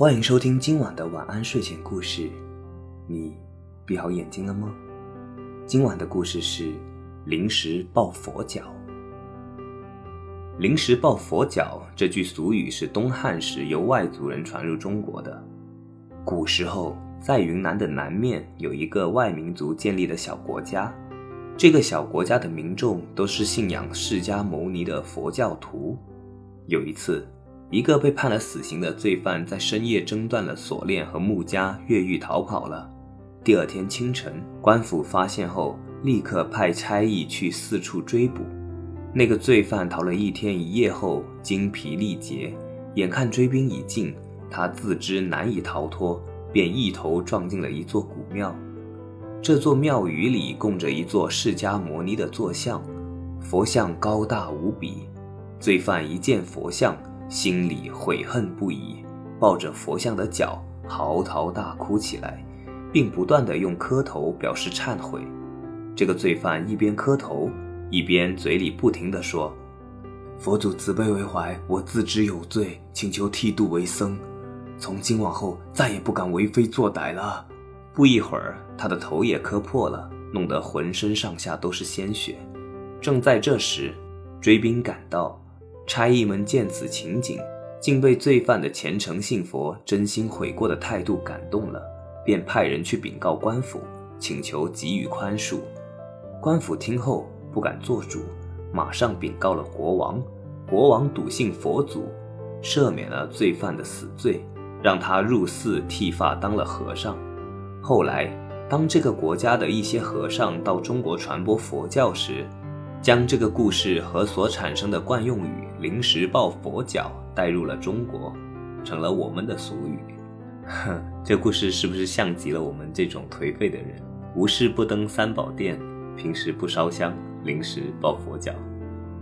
欢迎收听今晚的晚安睡前故事。你闭好眼睛了吗？今晚的故事是临时抱佛脚。临时抱佛脚这句俗语是东汉时由外族人传入中国的。古时候，在云南的南面有一个外民族建立的小国家，这个小国家的民众都是信仰释迦牟尼的佛教徒。有一次，一个被判了死刑的罪犯在深夜挣断了锁链和木枷，越狱逃跑了。第二天清晨，官府发现后，立刻派差役去四处追捕。那个罪犯逃了一天一夜后，精疲力竭，眼看追兵已近，他自知难以逃脱，便一头撞进了一座古庙。这座庙宇里供着一座释迦牟尼的坐像，佛像高大无比。罪犯一见佛像，心里悔恨不已，抱着佛像的脚嚎啕大哭起来，并不断地用磕头表示忏悔。这个罪犯一边磕头，一边嘴里不停地说：“佛祖慈悲为怀，我自知有罪，请求剃度为僧。从今往后再也不敢为非作歹了。”不一会儿，他的头也磕破了，弄得浑身上下都是鲜血。正在这时，追兵赶到。差役们见此情景，竟被罪犯的虔诚信佛、真心悔过的态度感动了，便派人去禀告官府，请求给予宽恕。官府听后不敢做主，马上禀告了国王。国王笃信佛祖，赦免了罪犯的死罪，让他入寺剃发当了和尚。后来，当这个国家的一些和尚到中国传播佛教时，将这个故事和所产生的惯用语“临时抱佛脚”带入了中国，成了我们的俗语。哼，这故事是不是像极了我们这种颓废的人？无事不登三宝殿，平时不烧香，临时抱佛脚。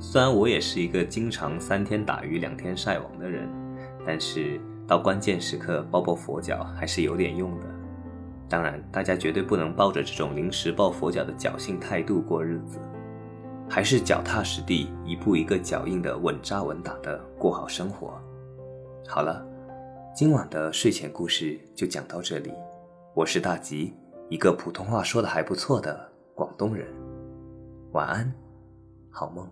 虽然我也是一个经常三天打鱼两天晒网的人，但是到关键时刻抱抱佛脚还是有点用的。当然，大家绝对不能抱着这种临时抱佛脚的侥幸态度过日子。还是脚踏实地，一步一个脚印的稳扎稳打的过好生活。好了，今晚的睡前故事就讲到这里。我是大吉，一个普通话说的还不错的广东人。晚安，好梦。